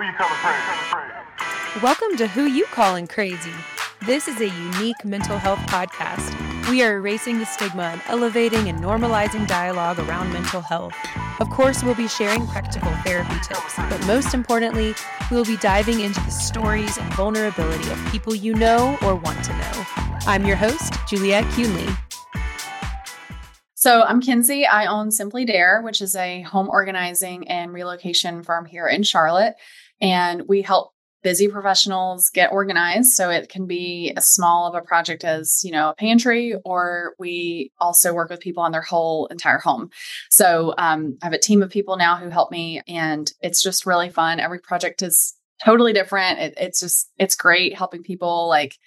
Who you calling crazy? Welcome to Who You Calling Crazy. This is a unique mental health podcast. We are erasing the stigma and elevating and normalizing dialogue around mental health. Of course, we'll be sharing practical therapy tips, but most importantly, we'll be diving into the stories and vulnerability of people you know or want to know. I'm your host, Juliette Cunley. So I'm Kinsey. I own Simply Dare, which is a home organizing and relocation firm here in Charlotte. And we help busy professionals get organized. So it can be as small of a project as, you know, a pantry, or we also work with people on their whole entire home. So um, I have a team of people now who help me, and it's just really fun. Every project is totally different. It, it's just, it's great helping people like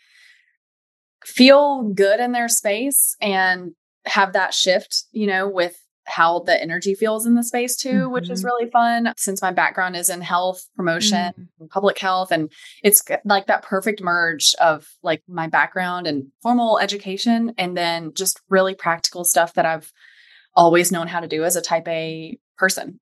feel good in their space and have that shift, you know, with how the energy feels in the space too, mm-hmm. which is mm-hmm. really fun since my background is in health promotion, mm-hmm. public health. And it's like that perfect merge of like my background and formal education and then just really practical stuff that I've always known how to do as a type A person.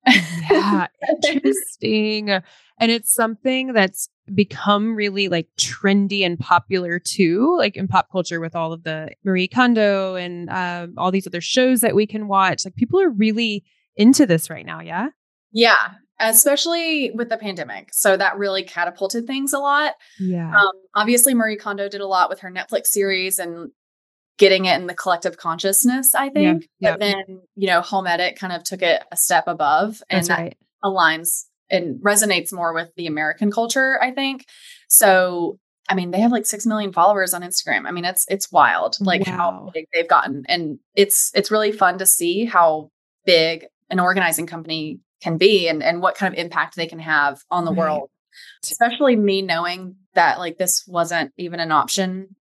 yeah, interesting. And it's something that's become really like trendy and popular too, like in pop culture with all of the Marie Kondo and um, all these other shows that we can watch. Like people are really into this right now. Yeah. Yeah. Especially with the pandemic. So that really catapulted things a lot. Yeah. Um, obviously, Marie Kondo did a lot with her Netflix series and getting it in the collective consciousness, I think. Yeah, yeah. But then, you know, Home Edit kind of took it a step above and That's that right. aligns and resonates more with the American culture, I think. So, I mean, they have like 6 million followers on Instagram. I mean, it's it's wild like wow. how big they've gotten and it's it's really fun to see how big an organizing company can be and and what kind of impact they can have on the right. world. Especially me knowing that like this wasn't even an option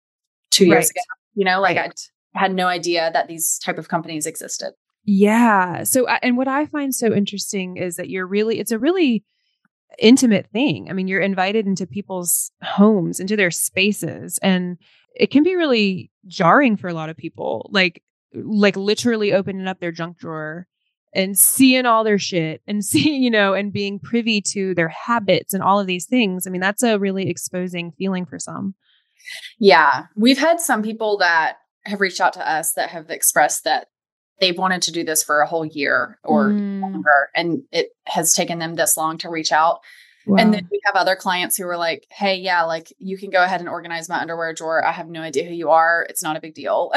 2 years right. ago. You know, like right. I had no idea that these type of companies existed. Yeah. So, and what I find so interesting is that you're really, it's a really intimate thing. I mean, you're invited into people's homes, into their spaces, and it can be really jarring for a lot of people. Like, like literally opening up their junk drawer and seeing all their shit and seeing, you know, and being privy to their habits and all of these things. I mean, that's a really exposing feeling for some. Yeah. We've had some people that have reached out to us that have expressed that they've wanted to do this for a whole year or mm. longer and it has taken them this long to reach out. Wow. and then we have other clients who are like hey yeah like you can go ahead and organize my underwear drawer. I have no idea who you are. It's not a big deal.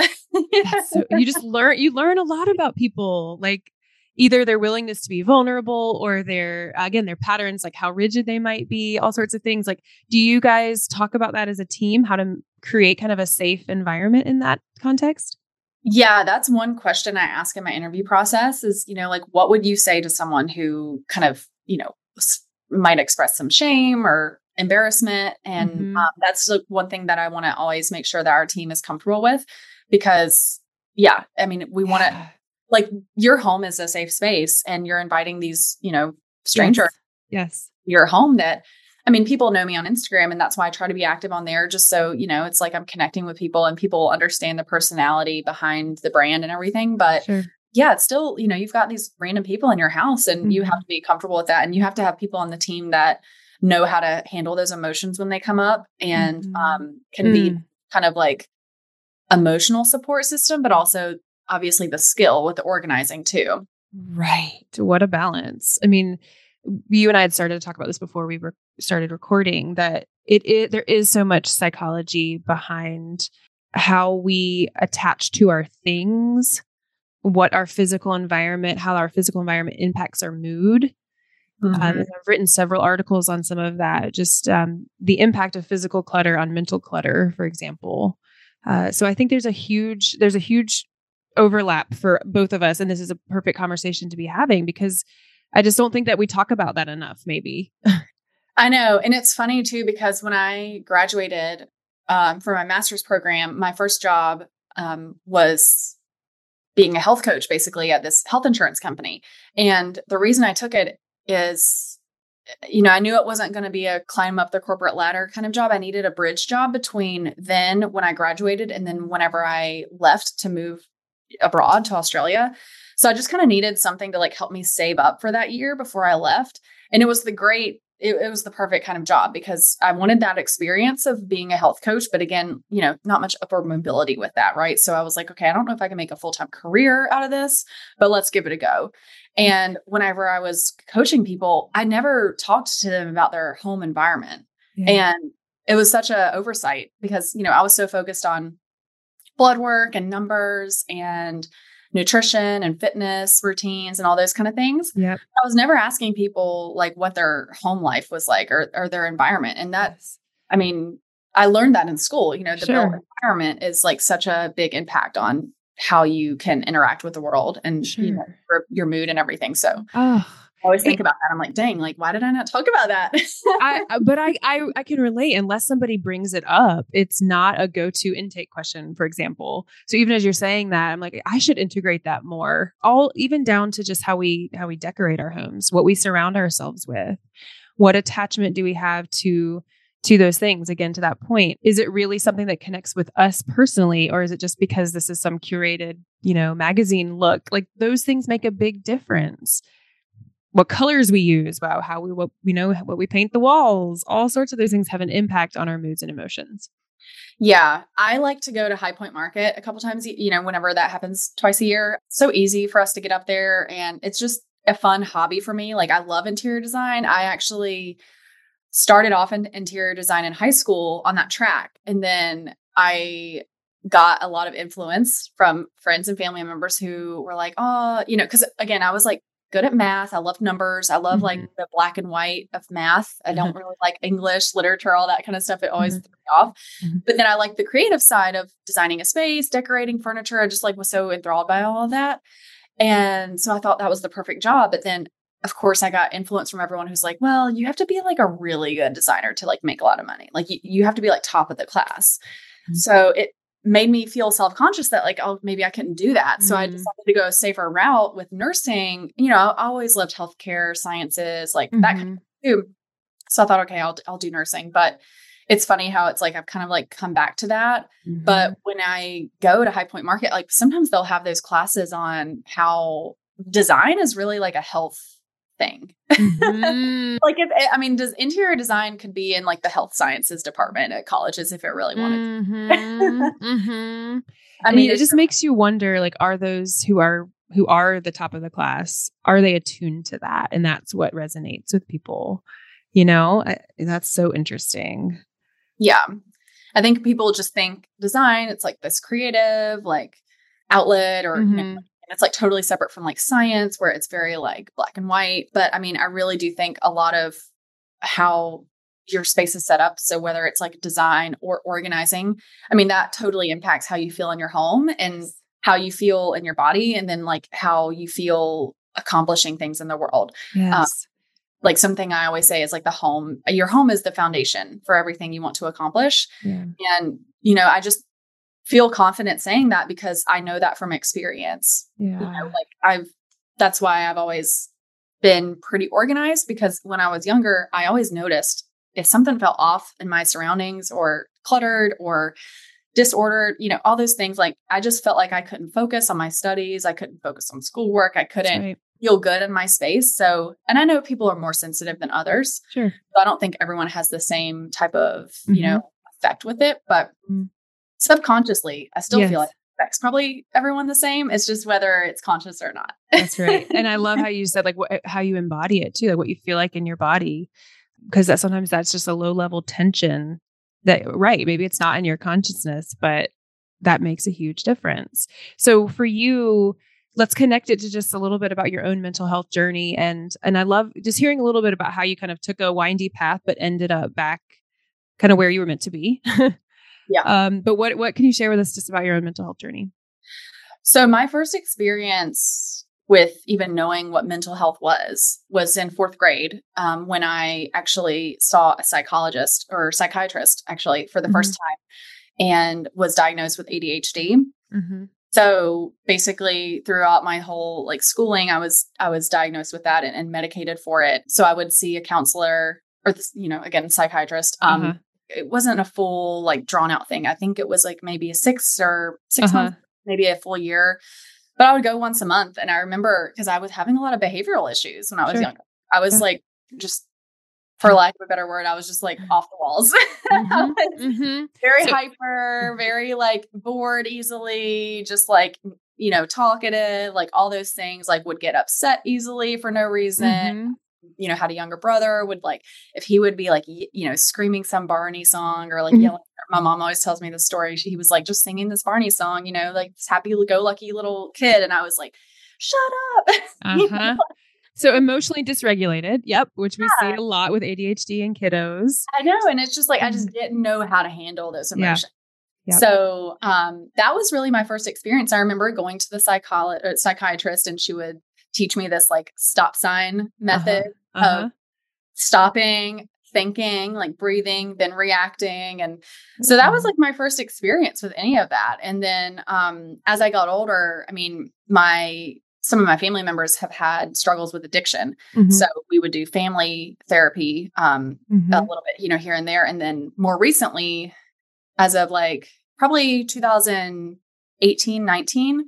So you just learn you learn a lot about people like either their willingness to be vulnerable or their again their patterns like how rigid they might be all sorts of things. Like do you guys talk about that as a team how to create kind of a safe environment in that context yeah, that's one question I ask in my interview process is, you know, like what would you say to someone who kind of, you know, might express some shame or embarrassment and mm-hmm. um, that's like one thing that I want to always make sure that our team is comfortable with because yeah, I mean, we want to like your home is a safe space and you're inviting these, you know, stranger yes. yes. your home that I mean, people know me on Instagram, and that's why I try to be active on there, just so you know, it's like I'm connecting with people and people understand the personality behind the brand and everything. But sure. yeah, it's still, you know, you've got these random people in your house, and mm-hmm. you have mm-hmm. to be comfortable with that, and you have to have people on the team that know how to handle those emotions when they come up, and mm-hmm. um, can mm. be kind of like emotional support system, but also obviously the skill with the organizing too. Right. What a balance. I mean, you and I had started to talk about this before we were started recording that it, it there is so much psychology behind how we attach to our things, what our physical environment, how our physical environment impacts our mood. Um, mm-hmm. Um, I've written several articles on some of that, just um, the impact of physical clutter on mental clutter, for example. Uh, so I think there's a huge there's a huge overlap for both of us, and this is a perfect conversation to be having because I just don't think that we talk about that enough, maybe. I know. And it's funny too, because when I graduated um, for my master's program, my first job um, was being a health coach basically at this health insurance company. And the reason I took it is, you know, I knew it wasn't going to be a climb up the corporate ladder kind of job. I needed a bridge job between then when I graduated and then whenever I left to move abroad to Australia. So I just kind of needed something to like help me save up for that year before I left. And it was the great it, it, was the perfect kind of job because I wanted that experience of being a health coach, but again, you know, not much upward mobility with that, right? So I was like, okay, I don't know if I can make a full time career out of this, but let's give it a go. And whenever I was coaching people, I never talked to them about their home environment. Yeah. And it was such a oversight because, you know, I was so focused on blood work and numbers and nutrition and fitness routines and all those kind of things. Yeah. I was never asking people like what their home life was like or, or their environment. And that's, I mean, I learned that in school. You know, the sure. environment is like such a big impact on how you can interact with the world and sure. you know, your, your, mood and everything. So, oh, I always think about that. I'm like, dang, like, why did I not talk about that? I, uh, but I, I, I can relate unless somebody brings it up. It's not a go-to intake question, for example. So even as you're saying that, I'm like, I should integrate that more. All even down to just how we how we decorate our homes, what we surround ourselves with, what attachment do we have to to those things again to that point is it really something that connects with us personally or is it just because this is some curated you know magazine look like those things make a big difference what colors we use, wow, how we what we know what we paint the walls, all sorts of those things have an impact on our moods and emotions. Yeah, I like to go to High Point Market a couple times, you know, whenever that happens twice a year. So easy for us to get up there and it's just a fun hobby for me. Like I love interior design. I actually started off in interior design in high school on that track and then I got a lot of influence from friends and family members who were like, "Oh, you know, cuz again, I was like good at math. I love numbers. I love mm-hmm. like the black and white of math. I don't mm-hmm. really like English, literature, all that kind of stuff. It always mm-hmm. threw me off. Mm-hmm. But then I like the creative side of designing a space, decorating furniture. I just like was so enthralled by all of that. And so I thought that was the perfect job. But then of course I got influence from everyone who's like, well, you have to be like a really good designer to like make a lot of money. Like you, you have to be like top of the class. Mm-hmm. So it made me feel self-conscious that like oh maybe i couldn't do that mm so i mm. decided to go a safer route with nursing you know i always loved healthcare sciences like mm-hmm. that kind mm-hmm. of too so i thought okay i'll, I'll do nursing but it's funny how it's like i've kind of like come back to that mm-hmm. but when i go to high point market like sometimes they'll have those classes on how design is really like a health thing. Mm-hmm. like if I mean, does interior design could be in like the health sciences department at colleges if it really wanted mm-hmm. mm-hmm. I mean, it just makes you wonder like are those who are who are the top of the class are they attuned to that and that's what resonates with people you know I, that's so interesting yeah i think people just think design it's like this creative like outlet or you know, mm-hmm it's like totally separate from like science where it's very like black and white but i mean i really do think a lot of how your space is set up so whether it's like design or organizing i mean that totally impacts how you feel in your home and how you feel in your body and then like how you feel accomplishing things in the world um, yes. Um, like something i always say is like the home your home is the foundation for everything you want to accomplish yeah. and you know i just feel confident saying that because I know that from experience. Yeah. You know, like I've that's why I've always been pretty organized because when I was younger, I always noticed if something felt off in my surroundings or cluttered or disordered, you know, all those things like I just felt like I couldn't focus on my studies, I couldn't focus on schoolwork, I couldn't right. feel good in my space. So, and I know people are more sensitive than others. Sure. So I don't think everyone has the same type of, mm-hmm. you know, effect with it, but mm-hmm subconsciously, I still yes. feel like affects probably everyone the same. It's just whether it's conscious or not. That's right. and I love how you said like what, how you embody it too, like what you feel like in your body, because that sometimes that's just a low level tension. That right, maybe it's not in your consciousness, but that makes a huge difference. So for you, let's connect it to just a little bit about your own mental health journey and and I love just hearing a little bit about how you kind of took a windy path but ended up back kind of where you were meant to be. Yeah. Um, but what what can you share with us just about your own mental health journey? So my first experience with even knowing what mental health was was in fourth grade um, when I actually saw a psychologist or psychiatrist actually for the mm-hmm. first time and was diagnosed with ADHD. Mm-hmm. So basically, throughout my whole like schooling, I was I was diagnosed with that and, and medicated for it. So I would see a counselor or you know again psychiatrist um, uh-huh it wasn't a full like drawn out thing. I think it was like maybe a six or 6 uh-huh. months, maybe a full year. But I would go once a month. And I remember because I was having a lot of behavioral issues when I was sure. younger. I was yeah. like just for lack of a better word, I was just like off the walls. Mm-hmm. mm-hmm. very So- hyper, very like bored easily, just like, you know, talkative, like all those things, like would get upset easily for no reason. Mhm. You know, had a younger brother, would like, if he would be like, you know, screaming some Barney song or like Mhm. yelling. My mom always tells me the story. She, he was like just singing this Barney song, you know, like this happy go lucky little kid. And I was like, shut up. Uh-huh. So emotionally dysregulated. Yep, which we see a lot with ADHD and kiddos. I know. And it's just like, I just didn't know how to handle those Mm-hmm. Yeah. emotions. Yep. So um, that was really my first experience. I remember going to the psycholo- or psychiatrist and she would teach me this like stop sign method Uh-huh. of stopping, thinking, like breathing, then reacting. And so that was like my first experience with any of that. And then um, as I got older, I mean, my some of my family members have had struggles with addiction. Mhm. So we would do family therapy um, Mhm. a little bit, you know, here and there. And then more recently, as of like probably 2018, 19,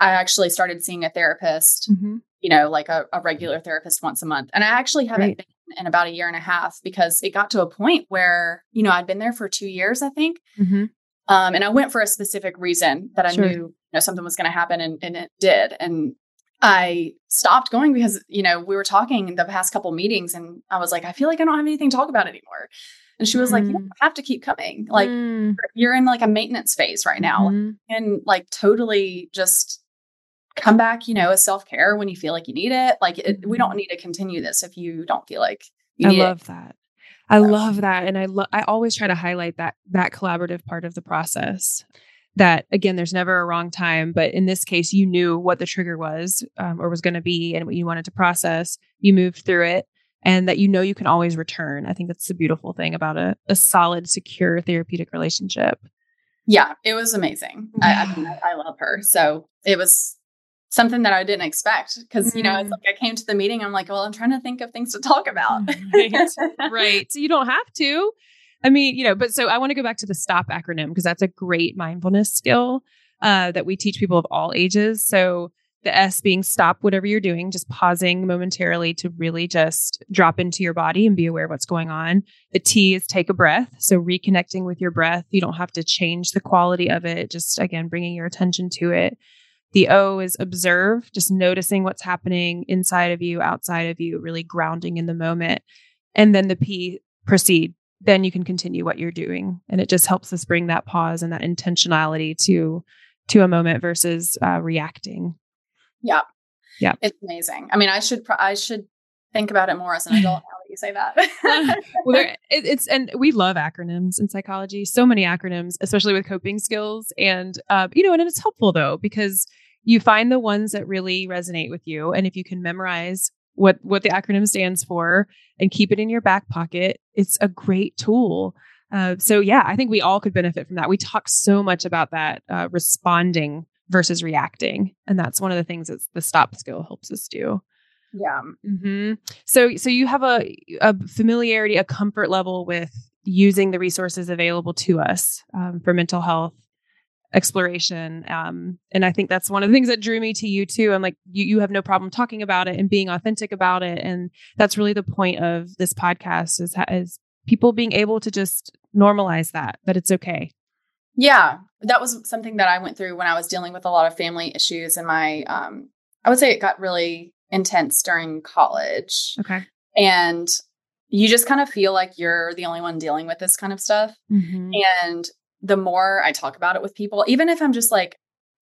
I actually started seeing a therapist, Mhm. you know, like a, a regular therapist once a month. And I actually haven't been in about a year and a half because it got to a point where, you know, I'd been there for two years, I think. Mhm. Um, and I went for a specific reason that I Sure. knew, you know, something was going to happen and, and it did. And I stopped going because, you know, we were talking in the past couple meetings and I was like, I feel like I don't have anything to talk about anymore. And she was like, you have to keep coming. Like Mm. you're in like a maintenance phase right now Mhm. and like totally just come back, you know, as self-care when you feel like you need it. Like it, we don't need to continue this if you don't feel like you Mm-hmm. I love that. I So- love that, and I lo- I always try to highlight that that collaborative part of the process. That again, there's never a wrong time, but in this case, you knew what the trigger was um, or was going to be, and what you wanted to process. You moved through it, and that you know you can always return. I think that's the beautiful thing about a a solid, secure therapeutic relationship. Yeah, it was amazing. I, I, mean, I, I love her. So it was something that I didn't expect because, you know, it's Mm. like I came to the meeting. I'm like, well, I'm trying to think of things to talk about. Right. right. So you don't have to. I mean, you know, but so I want to go back to the STOP acronym because that's a great mindfulness skill uh, that we teach people of all ages. So the S being stop whatever you're doing, just pausing momentarily to really just drop into your body and be aware of what's going on. The T is take a breath. So reconnecting with your breath. You don't have to change the quality of it, just again, bringing your attention to it. The O is observe, just noticing what's happening inside of you, outside of you, really grounding in the moment. And then the P, proceed. Then you can continue what you're doing. And it just helps us bring that pause and that intentionality to to a moment versus uh, reacting. yeah. Yeah. It's amazing. I mean, I should, I should think about it more as an adult now that you say that. well, there, it, it's and we love acronyms in psychology. So many acronyms, especially with coping skills, and uh, you know, and it's helpful though because you find the ones that really resonate with you, and if you can memorize what what the acronym stands for and keep it in your back pocket, it's a great tool. Uh, so yeah, I think we all could benefit from that. We talk so much about that uh, responding versus reacting, and that's one of the things that the stop skill helps us do. yeah. hmm So, so you have a, a familiarity, a comfort level with using the resources available to us um, for mental health exploration, um, and I think that's one of the things that drew me to you too. I'm like, you you have no problem talking about it and being authentic about it, and that's really the point of this podcast is is people being able to just normalize that that it's okay. Yeah, that was something that I went through when I was dealing with a lot of family issues and my um I would say it got really intense during college. Okay. And you just kind of feel like you're the only one dealing with this kind of stuff. Mm-hmm. And the more I talk about it with people, even if I'm just like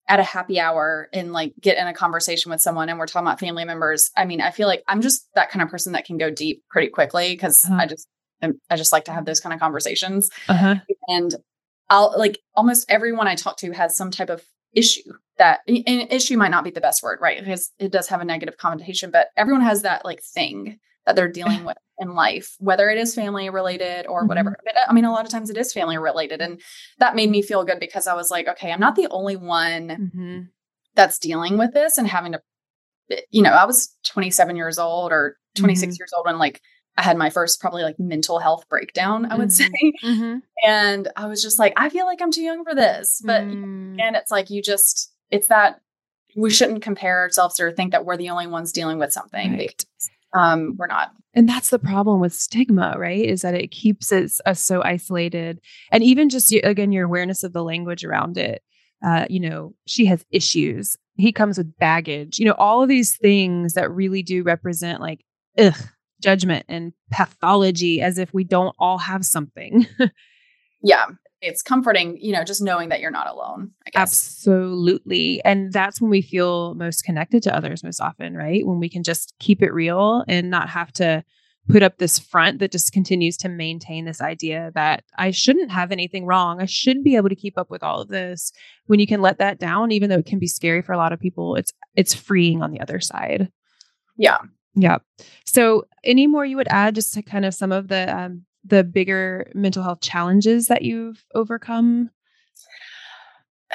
at a happy hour and like get in a conversation with someone and we're talking about family members, I mean, I feel like I'm just that kind of person that can go deep pretty quickly because Uh-huh. I just I'm- just like to have those kind of conversations Uh huh. and I'll like almost everyone I talk to has some type of issue that and issue might not be the best word, right? Because it does have a negative connotation, but everyone has that like thing that they're dealing with in life, whether it is family related or whatever. But I mean, a lot of times it is family related. And that made me feel good because I was like, okay, I'm not the only one Mm-hmm. that's dealing with this and having to, you know, I was 27 years old or 26 Mhm. years old when like I had my first probably like mental health breakdown, I would say. Mm-hmm. And I was just like, I feel like I'm too young for this. But Mm. again, it's like you just, it's that we shouldn't compare ourselves or think that we're the only ones dealing with something. Right. because um, we're not. And that's the problem with stigma, right? Is that it keeps us, us so isolated. And even just, again, your awareness of the language around it. Uh, you know, she has issues. He comes with baggage. You know, all of these things that really do represent like, ugh, judgment and pathology as if we don't all have something. yeah it's comforting, you know, just knowing that you're not alone. Absolutely. And that's when we feel most connected to others most often, right? When we can just keep it real and not have to put up this front that just continues to maintain this idea that I shouldn't have anything wrong. I should be able to keep up with all of this. When you can let that down, even though it can be scary for a lot of people, it's it's freeing on the other side. Yeah. Yeah. So, any more you would add just to kind of some of the um, the bigger mental health challenges that you've overcome?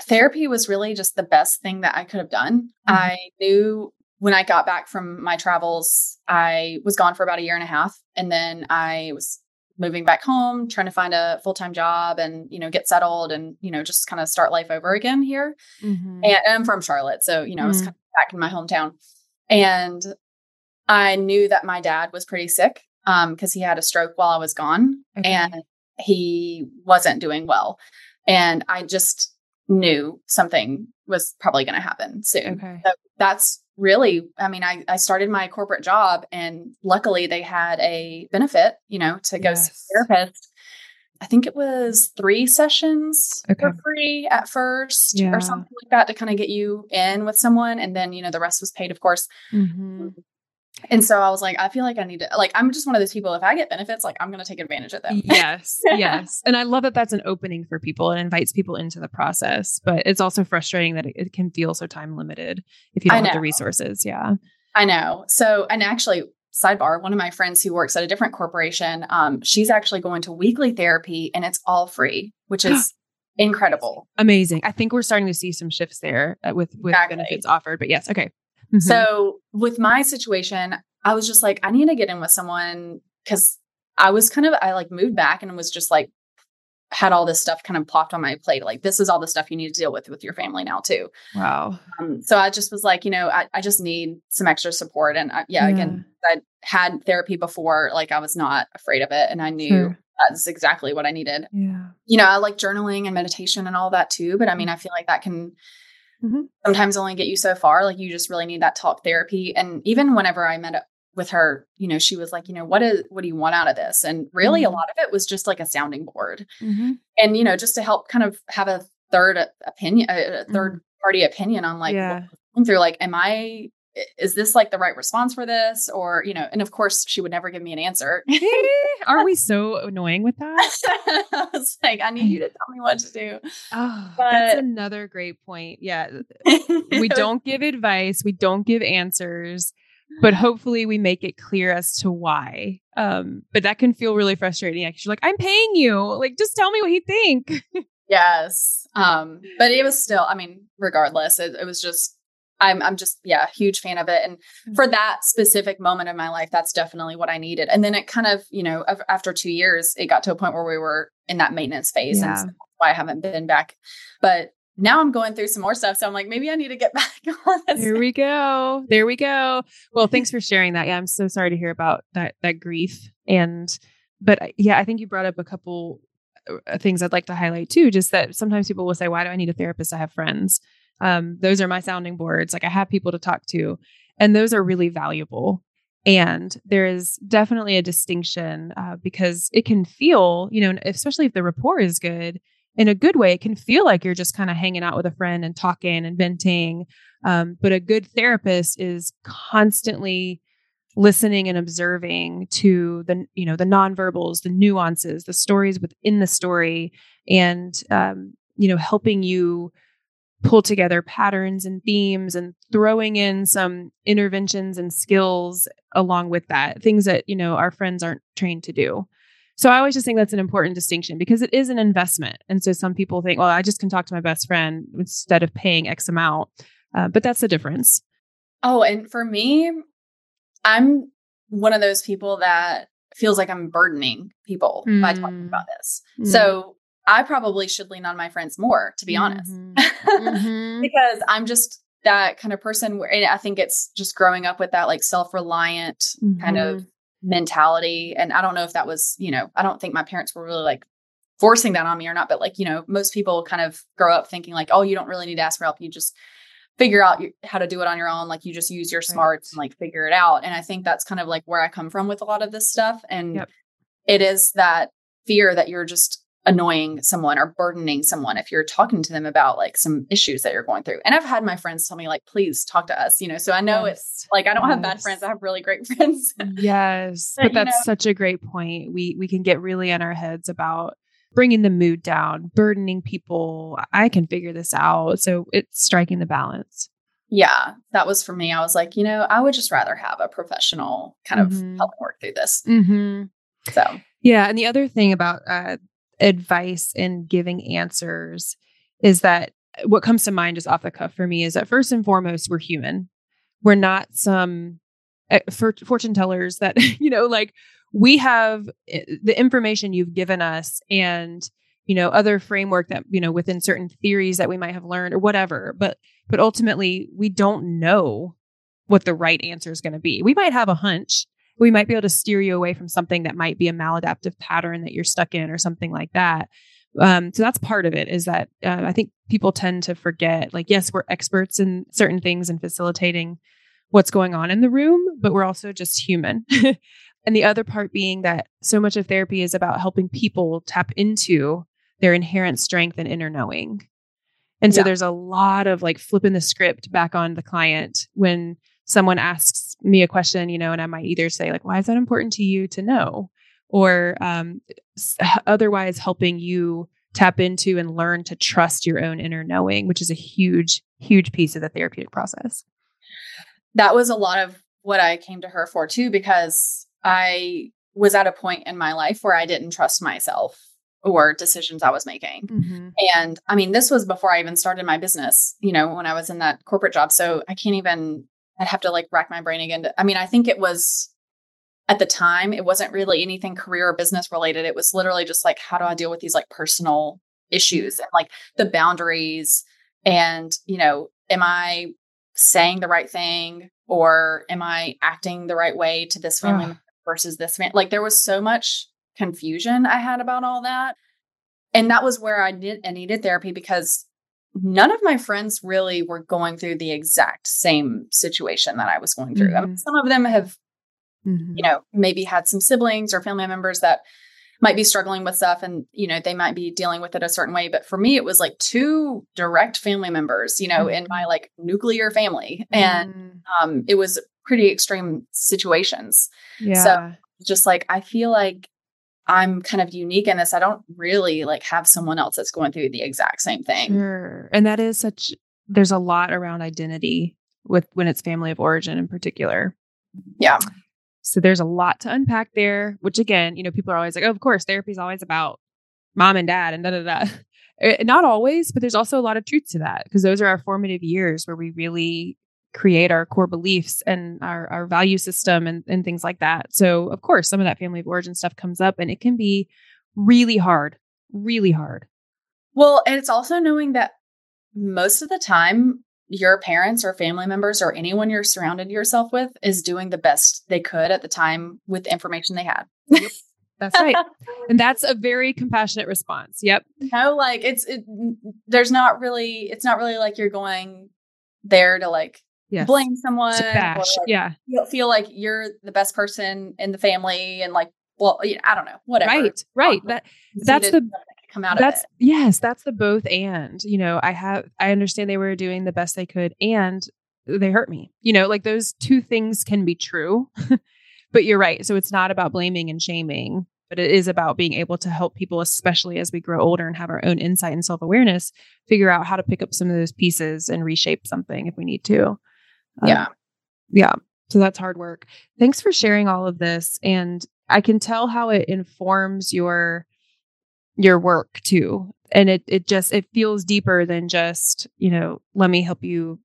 Therapy was really just the best thing that I could have done. Mm-hmm. I knew when I got back from my travels, I was gone for about a year and a half. And then I was moving back home, trying to find a full time job and, you know, get settled and, you know, just kind of start life over again here. Mm-hmm. And, I'm from Charlotte. So, you know, mm-hmm. I was kind of back in my hometown. And I knew that my dad was pretty sick um because he had a stroke while I was gone okay. and he wasn't doing well and I just knew something was probably going to happen soon. Okay. So that's really I mean I I started my corporate job and luckily they had a benefit, you know, to go yes. see a therapist. I think it was three sessions okay. for free at first yeah. or something like that to kind of get you in with someone. And then, you know, the rest was paid, of course. Mm-hmm. And so I was like, I feel like I need to, like, I'm just one of those people. If I get benefits, like, I'm going to take advantage of them. yes. Yes. And I love that that's an opening for people and invites people into the process. But it's also frustrating that it, it can feel so time limited if you don't have the resources. Yeah. I know. So, and actually, sidebar, one of my friends who works at a different corporation, um, she's actually going to weekly therapy and it's all free, which is incredible. Amazing. I think we're starting to see some shifts there uh, with, with exactly. benefits offered. But yes, okay. Mm-hmm. So with my situation, I was just like, I need to get in with someone because I was kind of, I like moved back and was just like, had all this stuff kind of plopped on my plate. Like, this is all the stuff you need to deal with with your family now, too. Wow. Um, so I just was like, you know, I, I just need some extra support. And I, yeah, yeah, again, I had therapy before. Like, I was not afraid of it. And I knew sure. that's exactly what I needed. Yeah. You know, I like journaling and meditation and all that, too. But I mean, I feel like that can mm-hmm. sometimes only get you so far. Like you just really need that talk therapy. And even whenever I met up with her, you know, she was like, you know, what is what do you want out of this? And really mm-hmm. a lot of it was just like a sounding board. Mm-hmm. And, you know, just to help kind of have a third opinion, a 3rd mm-hmm. party opinion on like yeah. through like, am I is this like the right response for this? Or you know and of course she would never give me an answer. Are we so annoying with that? I was like i need you to tell me what to do. Oh but, that's another great point. Yeah we don't give advice we don't give answers but hopefully we make it clear as to why. Um but that can feel really frustrating because you're like i'm paying you like just tell me what you think. Yes um but it was still i mean regardless it, it was just I'm I'm just yeah, huge fan of it. And mm-hmm. for that specific moment in my life, that's definitely what I needed. And then it kind of, you know, after 2 years, it got to a point where we were in that maintenance phase yeah. and so why I haven't been back. But now I'm going through some more stuff. So I'm like, maybe I need to get back on this. There we go. There we go. Well, thanks for sharing that. Yeah, I'm so sorry to hear about that that grief. And but uh, yeah, I think you brought up a couple uh, things I'd like to highlight too. Just that sometimes people will say, "Why do I need a therapist? I have friends." Um, those are my sounding boards. Like I have people to talk to, and those are really valuable. And there is definitely a distinction uh, because it can feel, you know, especially if the rapport is good, in a good way, it can feel like you're just kind of hanging out with a friend and talking and venting. Um, but a good therapist is constantly listening and observing to the you know the nonverbals the nuances the stories within the story and um, you know helping you pull together patterns and themes and throwing in some interventions and skills along with that things that you know our friends aren't trained to do so i always just think that's an important distinction because it is an investment and so some people think well i just can talk to my best friend instead of paying x amount uh, but that's the difference oh and for me i'm one of those people that feels like i'm burdening people mm. by talking hmm. about this mm. so I probably should lean on my friends more, to be honest, mm-hmm. Mm-hmm. because I'm just that kind of person where and I think it's just growing up with that like self-reliant mm-hmm. kind of mm-hmm. mentality. And I don't know if that was, you know, I don't think my parents were really like forcing that on me or not, but like, you know, most people kind of grow up thinking like, oh, you don't really need to ask for help. You just figure out how to do it on your own. Like you just use your smarts right. and like figure it out. And I think that's kind of like where I come from with a lot of this stuff. And yep. it is that fear that you're just annoying someone or burdening someone if you're talking to them about like some issues that you're going through. And I've had my friends tell me like please talk to us, you know. So I know yes. it's like I don't yes. have bad friends, I have really great friends. yes. but, but that's know, such a great point. We we can get really in our heads about bringing the mood down, burdening people. I can figure this out. So it's striking the balance. Yeah, that was for me. I was like, you know, I would just rather have a professional kind mm-hmm. of help work through this. Mm-hmm. So, yeah. And the other thing about uh, advice and giving answers is that what comes to mind just off the cuff for me is that first and foremost, we're human. We're not some uh, fortune tellers that, you know, like we have eh, the information you've given us and you know other framework that you know within certain theories that we might have learned or whatever but but ultimately we don't know what the right answer is going to be we might have a hunch we might be able to steer you away from something that might be a maladaptive pattern that you're stuck in or something like that um, so that's part of it is that uh, i think people tend to forget like yes we're experts in certain things and facilitating what's going on in the room but we're also just human And the other part being that so much of therapy is about helping people tap into their inherent strength and inner knowing. And so yeah. there's a lot of like flipping the script back on the client when someone asks me a question, you know, and I might either say, like, why is that important to you to know? Or um, otherwise helping you tap into and learn to trust your own inner knowing, which is a huge, huge piece of the therapeutic process. That was a lot of what I came to her for too, because I was at a point in my life where I didn't trust myself or decisions I was making. Mm-hmm. And I mean, this was before I even started my business, you know, when I was in that corporate job. So I can't even, I'd have to like rack my brain again. To, I mean, I think it was at the time, it wasn't really anything career or business related. It was literally just like, how do I deal with these like personal issues and like the boundaries? And, you know, am I saying the right thing or am I acting the right way to this family versus this man. Like there was so much confusion I had about all that. And that was where I did I needed therapy because none of my friends really were going through the exact same situation that I was going through. Mm-hmm. I mean, mm-hmm. some of them have, mm-hmm. you know, maybe had some siblings or family members that might be struggling with stuff and, you know, they might be dealing with it a certain way. But for me, it was like two direct family members, you know, mm-hmm. in my like nuclear family. And mm. um, it was pretty extreme situations. Yeah. So just like I feel like I'm kind of unique in this. I don't really like have someone else that's going through the exact same thing. Sure. And that is such there's a lot around identity with when it's family of origin in particular. Yeah. So there's a lot to unpack there, which again, you know, people are always like, oh, of course, therapy is always about mom and dad and da da da. Eh, not always, but there's also a lot of truth to that because those are our formative years where we really create our core beliefs and our, our value system and, and things like that. So, of course, some of that family of origin stuff comes up and it can be really hard, really hard. Well, and it's also knowing that most of the time, your parents or family members or anyone you're surrounded yourself with is doing the best they could at the time with the information they had. Yep. That's right. and that's a very compassionate response. Yep. no, like it's it, there's not really it's not really like you're going there to like yes. blame someone. Bash. Like yeah. Feel, feel like you're the best person in the family and like, well, I don't know, whatever. Right. Right. That that's the come out that's, Yes, that's the both and. You know, I have I understand they were doing the best they could and they hurt me. You know, like those two things can be true. but you're right. So it's not about blaming and shaming, but it is about being able to help people, especially as we grow older and have our own insight and self awareness, figure out how to pick up some of those pieces and reshape something if we need to. Yeah. Um, yeah. So that's hard work. Thanks for sharing all of this. And I can tell how it informs your your work too. And it it just it feels deeper than just, you know, let me help you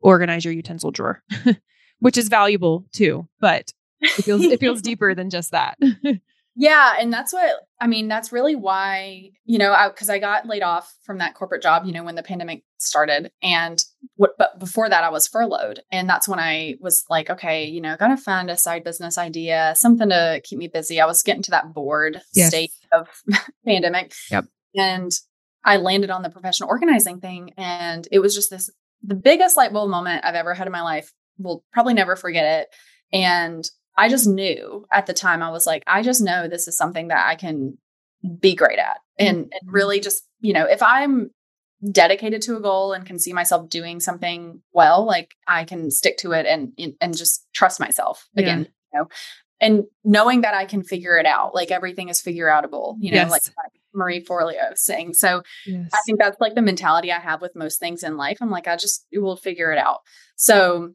organize your utensil drawer, which is valuable too, but it feels it feels deeper than just that. yeah, and that's what I mean, that's really why, you know, I, cuz I got laid off from that corporate job, you know, when the pandemic started and but before that, I was furloughed. And that's when I was like, okay, you know, gotta find a side business idea, something to keep me busy. I was getting to that bored Yes. state of pandemic. Yep. And I landed on the professional organizing thing. And it was just this the biggest light bulb moment I've ever had in my life. Will probably never forget it. And I just knew at the time, I was like, I just know this is something that I can be great at. And, and Mhm. really just, you know, if I'm dedicated to a goal and can see myself doing something well, like I can stick to it and and just trust myself again, you know. And knowing that I can figure it out, like everything is figure outable, you know, Yes. like Marie Forleo saying. So Yes. I think that's like the mentality I have with most things in life. I'm like, I just will figure it out. So,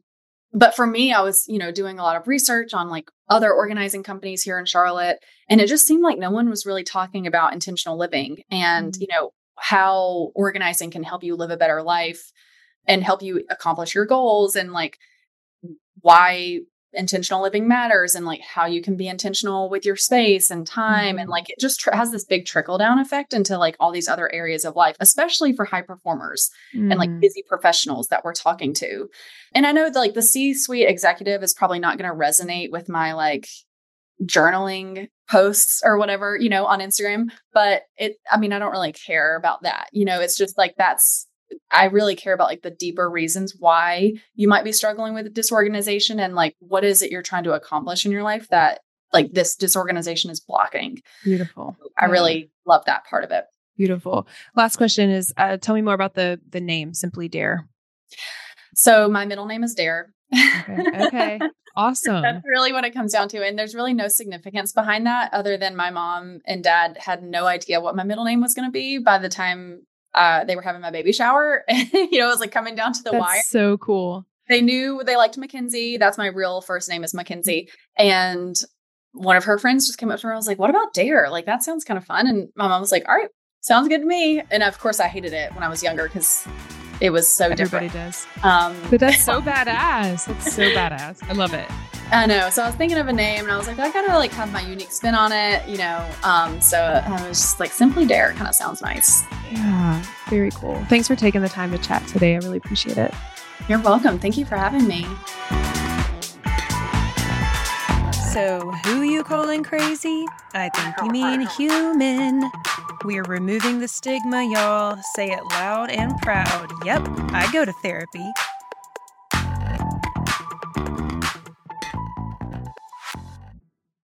but for me, I was, you know, doing a lot of research on like other organizing companies here in Charlotte. And it just seemed like no one was really talking about intentional living and, Mhm. you know, how organizing can help you live a better life and help you accomplish your goals and like why intentional living matters and like how you can be intentional with your space and time and Mhm. like it just tr- has this big trickle down effect into like all these other areas of life especially for high performers and like Mhm. busy professionals that we're talking to and i know that like the c suite executive is probably not going to resonate with my like journaling posts or whatever you know on instagram but it i mean i don't really care about that you know it's just like that's I really care about like the deeper reasons why you might be struggling with disorganization and like what is it you're trying to accomplish in your life that like this disorganization is blocking. beautiful. I Yeah. really love that part of it. beautiful. Last question is uh, tell me more about the the name Simply Dare. So my middle name is Dare. Okay. Okay. Awesome. That's really what it comes down to. And there's really no significance behind that other than my mom and dad had no idea what my middle name was going to be by the time uh, they were having my baby shower. you know, it was like coming down to the That's wire. so cool. they knew they liked Mackenzie. That's my real first name is Mackenzie. And one of her friends just came up to her. I was like, what about Dare? Like, that sounds kind of fun. And my mom was like, all right, sounds good to me. And of course, I hated it when I was younger because it was so different. Everybody different. does. Um, But that's so badass. That's so badass. I love it. I know. So I was thinking of a name and I was like, I gotta like have my unique spin on it, you know. Um, so I was just like, Simply Dare kind of sounds nice. Yeah. Very cool. Thanks for taking the time to chat today. I really appreciate it. You're welcome. Thank you for having me. So, who you calling crazy? I think you mean human. We're removing the stigma, y'all. Say it loud and proud. Yep, I go to therapy.